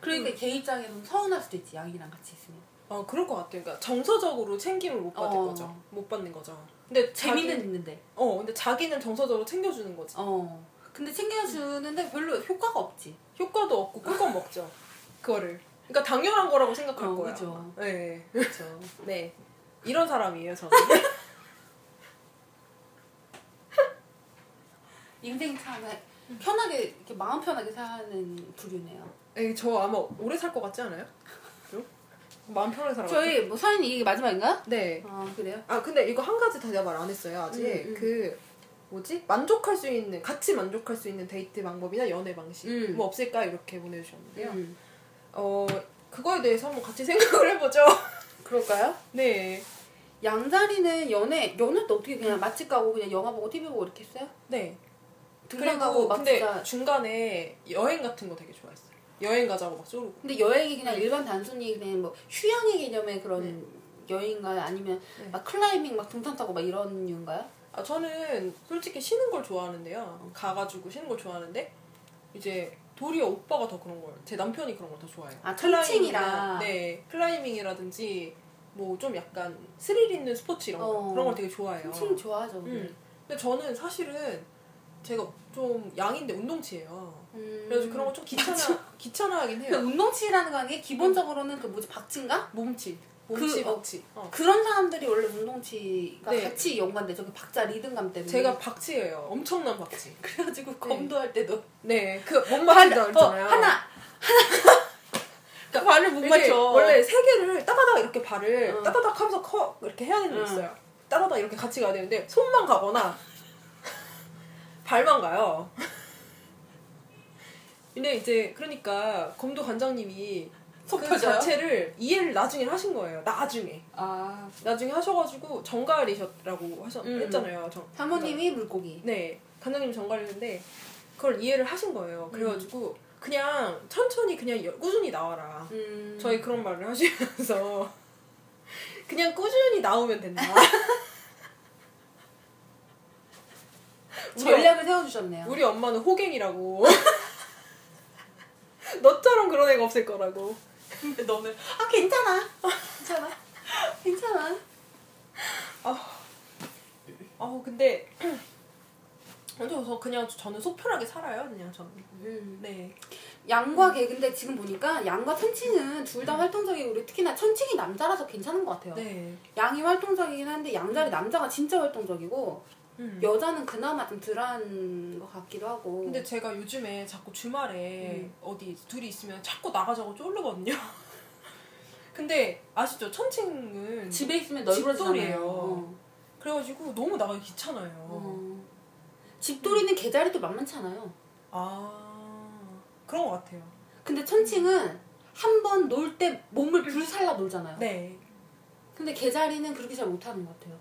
그러니까 걔 입장에서는 서운할 수도 있지, 양이랑 같이 있으면. 아 그럴 것 같아요. 그러니까 정서적으로 챙김을 못 받는 어. 거죠. 못 받는 거죠. 근데 재미는 자기, 있는데. 어 근데 자기는 정서적으로 챙겨주는 거지. 어. 근데 챙겨주는데 별로 효과가 없지. 효과도 없고 꿀꺽 먹죠. [LAUGHS] 그거를. 그러니까 당연한 거라고 생각할 어, 거야. 그죠. 네. 그렇죠. [LAUGHS] 네. 이런 사람이에요 저는. [LAUGHS] 인생 참 편하게, 이렇게 마음 편하게 사는 부류네요. 에이, 저 아마 오래 살 것 같지 않아요? 응? 마음 편하게 살아. 저희 뭐 사연이 이게 마지막인가? 네. 아, 그래요? 아 근데 이거 한 가지 다 내가 말안 했어요 아직 음, 음. 그 뭐지 만족할 수 있는 같이 만족할 수 있는 데이트 방법이나 연애 방식 음. 뭐 없을까 이렇게 보내주셨는데요 음. 어 그거에 대해서 한번 같이 생각을 해보죠 [LAUGHS] 그럴까요? 네 양자리는 연애, 연애도 어떻게 그냥 맛집 가고 그냥 영화 보고 TV 보고 이렇게 했어요? 네. 그리고 막 근데 중간에 여행 같은 거 되게 좋아했어요 여행 가자고 막 쏘르고 근데 여행이 그냥 일반 단순히 그냥 뭐 휴양의 개념의 그런 네. 여행인가요? 아니면 네. 막 클라이밍 막 등산 타고 막 이런 류인가요? 아 저는 솔직히 쉬는 걸 좋아하는데요 가가지고 쉬는 걸 좋아하는데 이제 도리어 오빠가 더 그런 걸 제 남편이 그런 걸 더 좋아해요 아, 천칭이라. 네 클라이밍이라든지 뭐 좀 약간 스릴 있는 스포츠 이런 거 어. 그런 걸 되게 좋아해요 칭 좋아하죠. 음. 근데 저는 사실은 제가 좀 양인데 운동치예요. 음. 그래서 그런 거 좀 귀찮아. 귀찮아하긴 그 해요 운동치라는 거 아니에요? 기본적으로는 그 뭐지? 박치인가? 몸치. 몸치 그, 어, 박치. 어. 그런 사람들이 원래 운동치가 네. 같이 연관돼. 저기 박자 리듬감 때문에. 제가 박치예요. 엄청난 박치. [LAUGHS] 그래가지고 검도 할 때도. 네 그 못 맞춘다 어, 그랬잖아요. 하나. 그러니까 발을 못 맞춰. 원래 세 개를 따다닥 이렇게 발을 어. 따다닥 하면서 커 이렇게 해야 되는 게 응. 있어요. 따다닥 이렇게 같이 가야 되는데 손만 가거나 발만 가요. [LAUGHS] 근데 이제 그러니까 검도 관장님이 속그 터져요? 자체를 이해를 나중에 하신 거예요. 나중에 아 나중에 하셔가지고 정갈이셨라고 하셨 음. 했잖아요. 정, 사모님이 물고기 네, 관장님 정갈이는데 그걸 이해를 하신 거예요. 그래가지고 그냥 천천히 그냥 여- 꾸준히 나와라. 음. 저희 그런 말을 하시면서 [LAUGHS] 그냥 꾸준히 나오면 된다. [LAUGHS] 우리, 전략을 세워주셨네요 우리 엄마는 호갱이라고. [LAUGHS] 너처럼 그런 애가 없을 거라고. 근데 너는 아 괜찮아 괜찮아 괜찮아 아 근데 [CLEARS THROAT] 그래서 그냥 저는 속 편하게 살아요. 그냥 저는. 음. 네. 양과 개 근데 지금 보니까 양과 천칭은 둘 다 활동적이고 우리 특히나 천칭이 남자라서 괜찮은 것 같아요 네. 양이 활동적이긴 한데 양자리 남자가 진짜 활동적이고 음. 여자는 그나마 좀 덜한 것 같기도 하고 근데 제가 요즘에 자꾸 주말에 음. 어디 둘이 있으면 자꾸 나가자고 쫄르거든요. [LAUGHS] 근데 아시죠? 천칭은 집에 있으면. 널브러지잖아요 어. 그래가지고 너무 나가기 귀찮아요. 어. 집돌이는 개자리도 만만치 않아요 아 그런 것 같아요. 근데 천칭은 한 번 놀 때 몸을 불살라 놀잖아요 네. 근데 개자리는 그렇게 잘 못하는 것 같아요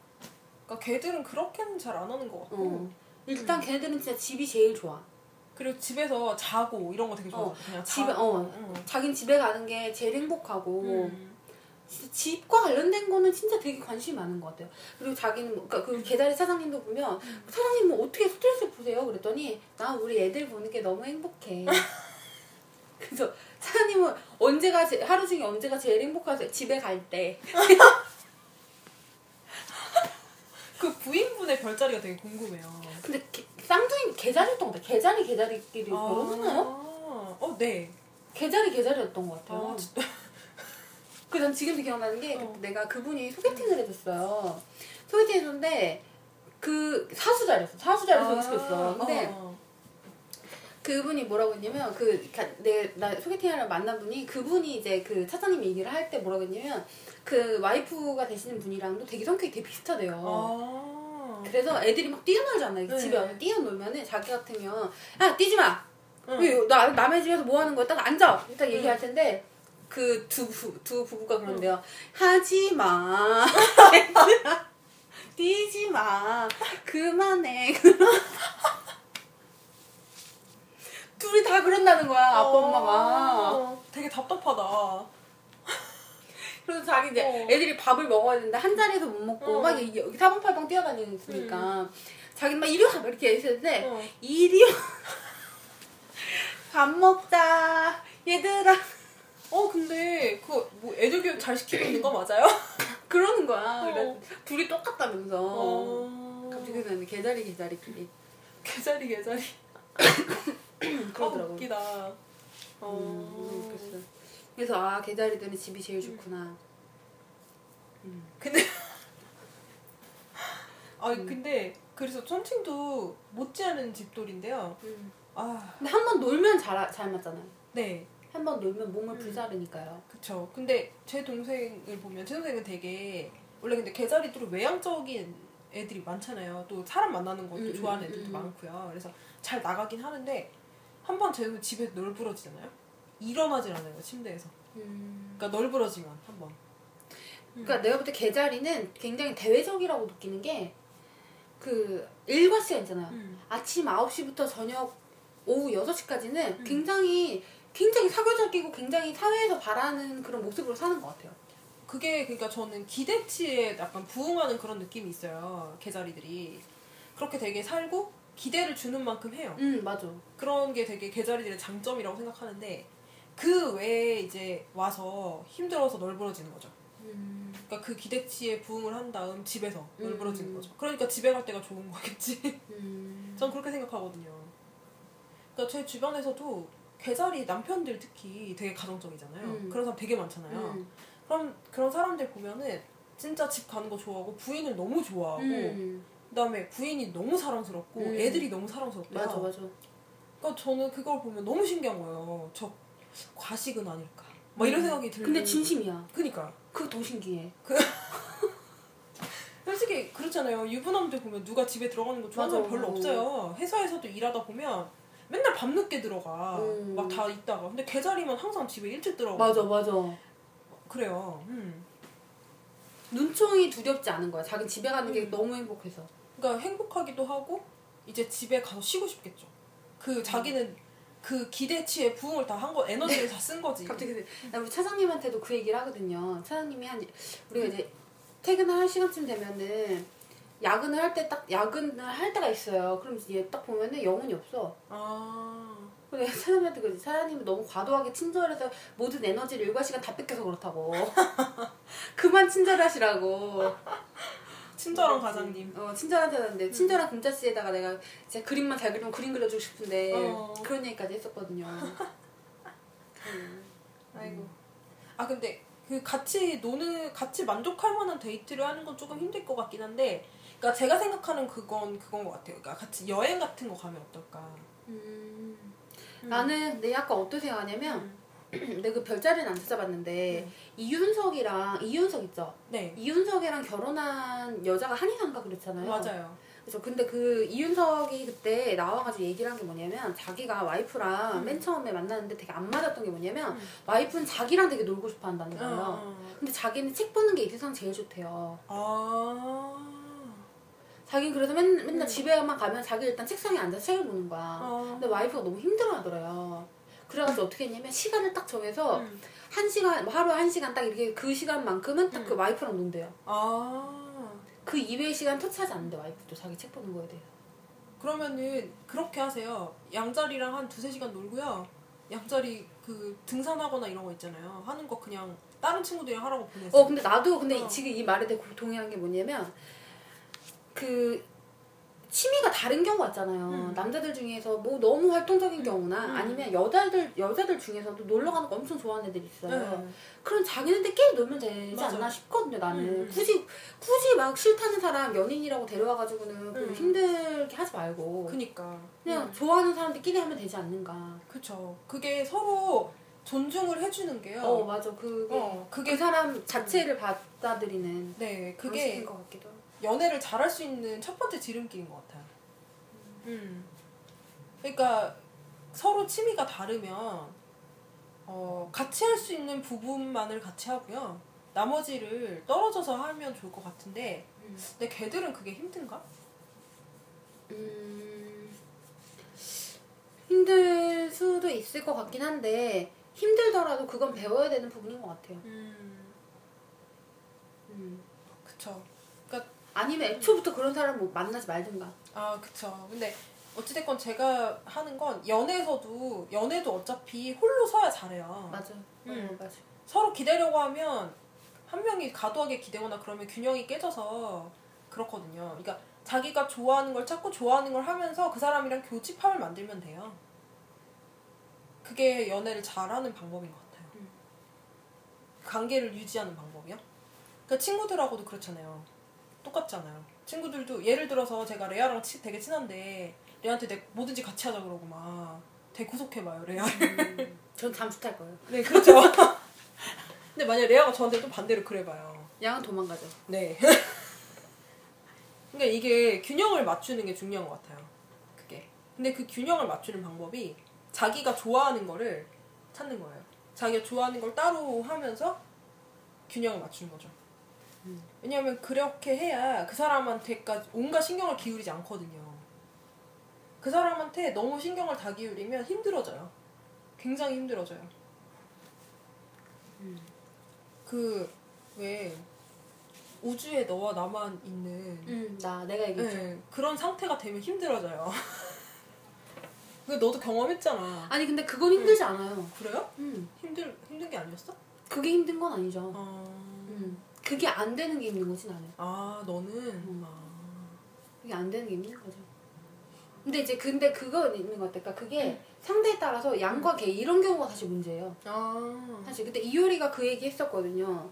그러니까 걔들은 그렇게는 잘 안 하는 것 같고. 어. 일단 걔네들은 진짜 집이 제일 좋아 그리고 집에서 자고 이런 거 되게 좋아해. 어, 그냥 집에 자고. 어 응. 자긴 집에 가는 게 제일 행복하고 음. 집과 관련된 거는 진짜 되게 관심이 많은 것 같아요. 그리고 자기는 뭐- 그러니까 그 개다리 사장님도 보면 사장님 뭐 어떻게 스트레스 푸세요? 그랬더니 나 우리 애들 보는 게 너무 행복해. [LAUGHS] 그래서 사장님은 언제가 제, 하루 중에 언제가 제일 행복하세요? 집에 갈 때. [LAUGHS] 그 부인분의 별자리가 되게 궁금해요. 근데 개- 쌍둥이 개자리였던 것 같아요. 개자리 개자리끼리 결혼하나요? 아, 어, 네. 개자리 개자리였던 것 같아요. 아, 진짜. [LAUGHS] 그난 지금도 기억나는 게 어. 내가 그분이 소개팅을 해줬어요. 소개팅 해줬는데 그 사수자리였어. 사수자리에서 소개시켰어. 근데 어. 그분이 뭐라고 했냐면 그내나 소개팅하러 만난 분이 그분이 이제 그 차장님 얘기를 할 때 뭐라고 했냐면 그 와이프가 되시는 분이랑도 되게 성격이 되게 비슷하대요. 아. 그래서 애들이 막 뛰어놀잖아요. 네. 집에 와서 뛰어놀면은 자기 같으면 야 뛰지 마. 응. 왜 나, 남의 집에서 뭐 하는 거야? 딱 앉아. 딱 얘기할 응. 텐데 그두 부, 두 부부가 그런데요. 하지 마. [LAUGHS] 뛰지 마. 그만해. [LAUGHS] 둘이 다 그런다는 거야. 아빠 엄마가. 어, 되게 답답하다. 그래서 자기 이제 어. 애들이 밥을 먹어야 되는데 한 자리에서 못 먹고 어. 막 여기 사방팔방 뛰어다니니까 자기는 막 이리 와 이렇게 했는데 어. 이리 와. 밥 먹자. 얘들아. 어, 근데 그 뭐 애들 교육 잘 시키고 있는 거 맞아요? [LAUGHS] 그러는 거야. 어. 그래 둘이 똑같다면서. 어. 갑자기 그러는데 개자리 개자리끼리 개자리 개자리. [LAUGHS] 그러더라고. 아, 웃기다. 어. 음, 그래서 그래서 아 개자리들은 집이 제일 좋구나. 근데 [LAUGHS] 아 음. 근데 그래서 천칭도 못지않은 집돌인데요. 아, 근데 한 번 놀면 잘, 잘 맞잖아요. 네, 한 번 놀면 몸을 음. 불사르니까요. 그쵸. 근데 제 동생을 보면 제 동생은 되게 원래 근데 개자리들은 외향적인 애들이 많잖아요. 또 사람 만나는 것도 음, 좋아하는 음, 애들도 음. 많고요. 그래서 잘 나가긴 하는데 한번제 동생 집에 널브러지잖아요. 일어나질 않아요 침대에서. 그러니까 널브러지만 한 번. 그러니까 내가 볼 때 개자리는 굉장히 대외적이라고 느끼는 게 그 일과 시간 있잖아요. 음. 아침 9시부터 저녁 오후 6시까지는 음. 굉장히 굉장히 사교적이고 굉장히 사회에서 바라는 그런 모습으로 사는 것 같아요. 그게 그러니까 저는 기대치에 약간 부응하는 그런 느낌이 있어요. 개자리들이 그렇게 되게 살고 기대를 주는 만큼 해요. 음 맞아. 그런 게 되게 개자리들의 장점이라고 생각하는데 그 외에 이제 와서 힘들어서 널브러지는 거죠. 그러니까 그 기대치에 부응을 한 다음 집에서 음. 널브러지는 거죠. 그러니까 집에 갈 때가 좋은 거겠지. 음. [LAUGHS] 전 그렇게 생각하거든요. 그러니까 제 주변에서도 개자리 남편들 특히 되게 가정적이잖아요. 음. 그런 사람 되게 많잖아요. 음. 그럼 그런 사람들 보면은 진짜 집 가는 거 좋아하고 부인을 너무 좋아하고 음. 그다음에 부인이 너무 사랑스럽고 음. 애들이 너무 사랑스럽대요. 맞아 맞아. 그러니까 저는 그걸 보면 너무 신기한 거예요. 저 과식은 아닐까. 막 이런 음. 생각이 들고. 근데 진심이야. 그니까 그거 더 신기해. [LAUGHS] 솔직히 그렇잖아요. 유부남들 보면 누가 집에 들어가는 거 좋아하는 사람. 별로 없어요. 회사에서도 일하다 보면 맨날 밤늦게 들어가. 음. 막다 있다가. 근데 개자리만 항상 집에 일찍 들어가. 맞아 맞아. 그래요. 음. 눈총이 두렵지 않은 거야. 자기 집에 가는 게 음. 너무 행복해서. 그러니까 행복하기도 하고 이제 집에 가서 쉬고 싶겠죠. 그 자기는 그 기대치에 부응을 다 한 거, 에너지를 다 쓴 거지. 갑자기 그- 나 우리 차장님한테도 그 얘기를 하거든요. 차장님이 한 우리가 이제 퇴근할 시간쯤 되면은 야근을 할 때 딱 야근을 할 때가 있어요. 그럼 이제 딱 보면은 영혼이 없어. 아. 근데 차장님한테 그러지. 차장님은 너무 과도하게 친절해서 모든 에너지를 일과 시간 다 뺏겨서 그렇다고. [LAUGHS] 그만 친절하시라고. 친절한 과장님. 어 친절한 사람인데 친절한 금자 씨에다가 내가 진짜 그림만 잘 그리면 그림 그려주고 싶은데 어. 그런 얘기까지 했었거든요. [LAUGHS] 음. 아이고. 아 근데 그 같이 노는 같이 만족할 만한 데이트를 하는 건 조금 힘들 것 같긴 한데, 그러니까 제가 생각하는 그건 그건 것 같아요. 그러니까 같이 여행 같은 거 가면 어떨까. 음. 음. 나는 내 약간 어떻게 생각하냐면 내가 그 별자리는 안 찾아봤는데 음. 이윤석이랑 이윤석 있죠. 네. 이윤석이랑 결혼한 여자가 한의사인가 그랬잖아요. 맞아요. 그래서 근데 그 이윤석이 그때 나와가지고 얘기를 한 게 뭐냐면 자기가 와이프랑 음. 맨 처음에 만났는데 되게 안 맞았던 게 뭐냐면 음. 와이프는 자기랑 되게 놀고 싶어 한다는 어, 거예요. 어. 근데 자기는 책 보는 게 이 세상 제일 좋대요. 아. 자기는 그래서 맨, 맨날 집에만 가면 자기 일단 책상에 앉아서 책을 보는 거야. 어. 근데 와이프가 너무 힘들어 하더래요. 그래가지고 어떻게 했냐면 시간을 딱 정해서 음. 한 시간 뭐 하루에 한 시간 딱 이렇게 그 시간만큼은 딱그 음. 와이프랑 논대요. 아. 그 이외의 시간 터치하지 않는데 와이프도 자기 책 보는 거에 대해. 그러면은 그렇게 하세요. 양자리랑 한 두세 시간 놀고요. 양자리 그 등산하거나 이런 거 있잖아요. 하는 거 그냥 다른 친구들이랑 하라고 보내세요. 어 근데 나도 근데 어. 지금 이 말에 대해 동의한 게 뭐냐면 그 취미가 다른 경우가 있잖아요. 음. 남자들 중에서 뭐 너무 활동적인 경우나 음. 아니면 여자들 여자들 중에서도 놀러 가는 거 엄청 좋아하는 애들이 있어요. 네. 그럼 자기네들끼리 놀면 되지 맞아. 않나 싶거든요. 나는 음. 굳이 굳이 막 싫다는 사람 연인이라고 데려와가지고는 그 음. 힘들게 하지 말고 그니까. 그냥 음. 좋아하는 사람들끼리 하면 되지 않는가. 그쵸. 그게 서로 존중을 해주는 게요. 어 맞아 그게 어, 그게 그 사람 자체를 받아들이는 네, 그게 것 같기도. 하고. 연애를 잘할 수 있는 첫 번째 지름길인 것 같아요. 음. 그러니까 서로 취미가 다르면 어, 같이 할 수 있는 부분만을 같이 하고요. 나머지를 떨어져서 하면 좋을 것 같은데, 음. 근데 걔들은 그게 힘든가? 음, 힘들 수도 있을 것 같긴 한데 힘들더라도 그건 배워야 되는 부분인 것 같아요. 음, 음. 그쵸. 아니면 애초부터 그런 사람 뭐 만나지 말든가. 아, 그쵸. 근데 어찌됐건 제가 하는 건 연애에서도 연애도 어차피 홀로 서야 잘해요. 맞아. 음. 어, 맞아. 서로 기대려고 하면 한 명이 과도하게 기대거나 그러면 균형이 깨져서 그렇거든요. 그러니까 자기가 좋아하는 걸 찾고 좋아하는 걸 하면서 그 사람이랑 교집합을 만들면 돼요. 그게 연애를 잘하는 방법인 것 같아요. 음. 관계를 유지하는 방법이요. 그러니까 친구들하고도 그렇잖아요. 똑같잖아요. 친구들도 예를 들어서 제가 레아랑 치- 되게 친한데 레아한테 내 뭐든지 같이 하자 그러고 막 되게 구속해봐요 레아. 음. 전 잠수 탈 거예요. 네, 그렇죠. [LAUGHS] 근데 만약 레아가 저한테 또 반대로 그래봐요. 양은 도망가죠. 네. [LAUGHS] 그러니까 이게 균형을 맞추는 게 중요한 것 같아요. 그게. 근데 그 균형을 맞추는 방법이 자기가 좋아하는 거를 찾는 거예요. 자기가 좋아하는 걸 따로 하면서 균형을 맞추는 거죠. 음. 왜냐하면 그렇게 해야 그 사람한테까지 온갖 신경을 기울이지 않거든요. 그 사람한테 너무 신경을 다 기울이면 힘들어져요. 굉장히 힘들어져요. 음. 그왜 우주에 너와 나만 있는 음, 나 내가 얘기했죠. 네, 그런 상태가 되면 힘들어져요. [LAUGHS] 그 너도 경험했잖아. 아니 근데 그건 힘들지 않아요. 그래요? 음, 힘들 힘든 게 아니었어? 그게 힘든 건 아니죠. 아, 음, 그게 안 되는 게 힘든 거지 나는. 아 너는 음. 아, 그게 안 되는 게 힘든 거죠. 근데 이제 근데 그거 있는 것 같아. 그러니까 그게 음. 상대에 따라서 양과 개 이런 경우가 사실 문제예요. 아, 사실 근데 이효리가 그 얘기 했었거든요.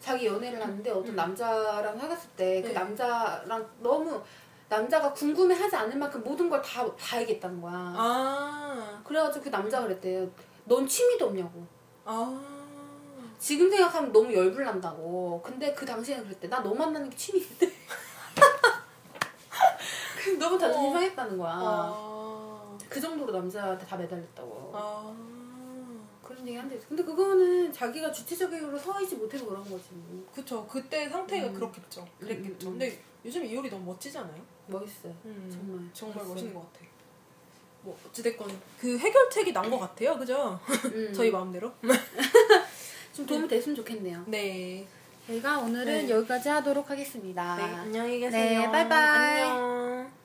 자기 연애를 하는데 어떤 음. 남자랑 사귀었을 때그 네. 남자랑 너무 남자가 궁금해하지 않을 만큼 모든 걸다 봐야겠다는 거야. 아, 그래가지고 그 남자가 그랬대요. 넌 취미도 없냐고. 아, 지금 생각하면 너무 열불 난다고. 근데 그 당시에는 그랬대. 나 너 만나는 게 취미인데. [LAUGHS] 그 너무 자존심 어. 상했다는 거야. 아, 그 정도로 남자한테 다 매달렸다고. 아, 그런 얘기 한대. 근데 그거는 자기가 주체적으로 서 있지 못해서 그런 거지. 뭐. 그쵸. 그때 상태가 음. 그렇겠죠. 그랬겠죠. 음, 음, 음. 근데 요즘 이효리 너무 멋지지 않아요? 멋있어요. 음, 정말. 정말 멋있어요. 멋있는 것 같아. 뭐 어찌됐건 그 해결책이 난 것 같아요, 그죠? 음. [LAUGHS] 저희 마음대로. [LAUGHS] 좀 도움이 됐으면 좋겠네요. 네. 저희가 오늘은 네. 여기까지 하도록 하겠습니다. 네, 안녕히 계세요. 네, 바이바이. 안녕.